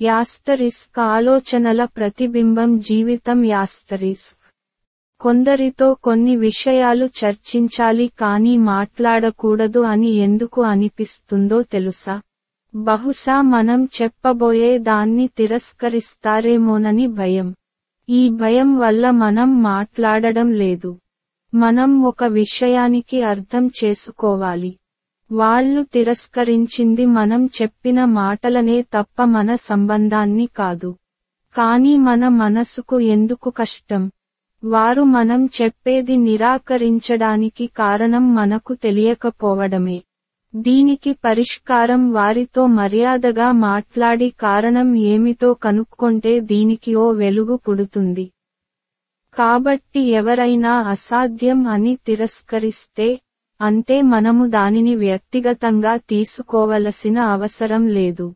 Asterisk ఆలోచనల ప్రతిబింబం జీవితం యాస్టరిస్క్ కొందరితో కొన్ని విషయాలు చర్చించాలి కానీ మాట్లాడకూడదు అని ఎందుకు అనిపిస్తుందో తెలుసా? బహుశా మనం చెప్పబోయే దాన్ని తిరస్కరిస్తారేమోనని భయం. ఈ భయం వల్ల మనం మాట్లాడడం లేదు. మనం ఒక విషయానికి అర్థం చేసుకోవాలి. వాళ్ళు తిరస్కరించింది మనం చెప్పిన మాటలనే తప్ప మన సంబంధాన్ని కాదు. కానీ మన మనసుకు ఎందుకు కష్టం? వారు మనం చెప్పేది నిరాకరించడానికి కారణం మనకు తెలియకపోవడమే. దీనికి పరిష్కారం వారితో మర్యాదగా మాట్లాడి కారణం ఏమిటో కనుక్కుంటే దీనికి ఓ వెలుగు పుడుతుంది. కాబట్టి ఎవరైనా అసాధ్యం అని తిరస్కరిస్తే అంతే మనము దానిని వ్యక్తిగతంగా తీసుకోవలసిన అవసరం లేదు.